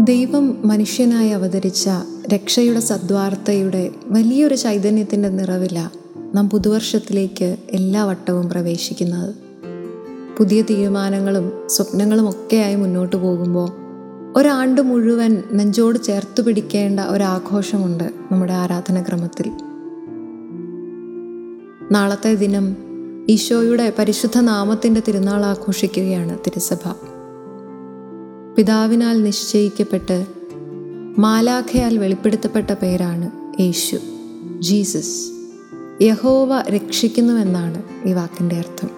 ദൈവം മനുഷ്യനായി അവതരിച്ച രക്ഷയുടെ സദ്വാർത്തയുടെ വലിയൊരു ചൈതന്യത്തിന്റെ നിറവില നാം പുതുവർഷത്തിലേക്ക് എല്ലാ വട്ടവും പ്രവേശിക്കുന്നത്. പുതിയ തീരുമാനങ്ങളും സ്വപ്നങ്ങളും ഒക്കെയായി മുന്നോട്ട് പോകുമ്പോൾ ഒരാണ്ട് മുഴുവൻ നെഞ്ചോട് ചേർത്ത് പിടിക്കേണ്ട ഒരാഘോഷമുണ്ട് നമ്മുടെ ആരാധനക്രമത്തിൽ. നാളത്തെ ദിനം ഈശോയുടെ പരിശുദ്ധ നാമത്തിന്റെ തിരുനാൾ ആഘോഷിക്കുകയാണ് തിരുസഭ. പിതാവിനാൽ നിശ്ചയിക്കപ്പെട്ട് മാലാഖയാൽ വെളിപ്പെടുത്തപ്പെട്ട പേരാണ് യേശു. ജീസസ്. യഹോവ രക്ഷിക്കുന്നുവെന്നാണ് ഈ വാക്കിന്റെ അർത്ഥം.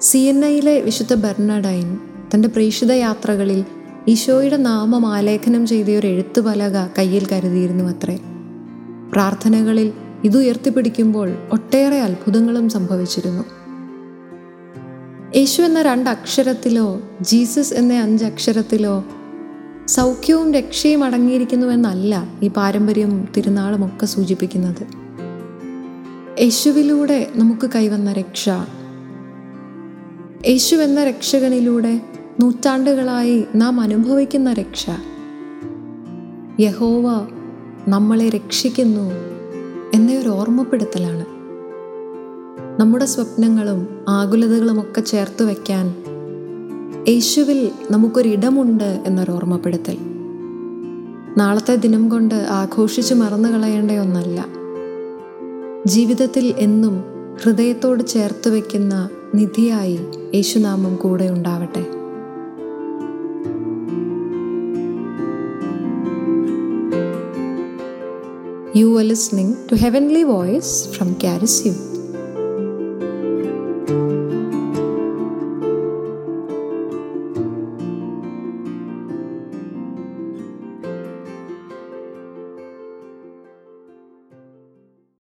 സി എൻ ഐയിലെ വിശുദ്ധ ബെർണഡൈൻ തന്റെ പ്രേക്ഷിത യാത്രകളിൽ ഈശോയുടെ നാമം ആലേഖനം ചെയ്ത ഒരു എഴുത്തുപലക കയ്യിൽ കരുതിയിരുന്നു അത്രേ പ്രാർത്ഥനകളിൽ ഇത് ഉയർത്തിപ്പിടിക്കുമ്പോൾ ഒട്ടേറെ അത്ഭുതങ്ങളും സംഭവിച്ചിരുന്നു. യേശു എന്ന രണ്ട് അക്ഷരത്തിലോ ജീസസ് എന്ന അഞ്ച് അക്ഷരത്തിലോ സൗഖ്യവും രക്ഷയും അടങ്ങിയിരിക്കുന്നുവെന്നല്ല ഈ പാരമ്പര്യവും തിരുനാളും ഒക്കെ സൂചിപ്പിക്കുന്നത്. യേശുവിലൂടെ നമുക്ക് കൈവന്ന രക്ഷ. യേശു എന്ന രക്ഷകനിലൂടെ നൂറ്റാണ്ടുകളായി നാം അനുഭവിക്കുന്ന രക്ഷ. യഹോവ നമ്മളെ രക്ഷിക്കുന്നു എന്നൊരു ഓർമ്മപ്പെടുത്തലാണ് നമ്മുടെ സ്വപ്നങ്ങളും ആകുലതകളും ഒക്കെ ചേർത്ത് വയ്ക്കാൻ യേശുവിൽ നമുക്കൊരിടമുണ്ട് എന്നൊരു ഓർമ്മപ്പെടുത്തൽ നാളത്തെ ദിനം കൊണ്ട് ആഘോഷിച്ച് മറന്നു കളയേണ്ട ഒന്നല്ല. ജീവിതത്തിൽ എന്നും ഹൃദയത്തോട് ചേർത്ത് വയ്ക്കുന്ന നിധിയായി യേശുനാമം കൂടെ ഉണ്ടാവട്ടെ. You are listening to heavenly voice from Caris Caris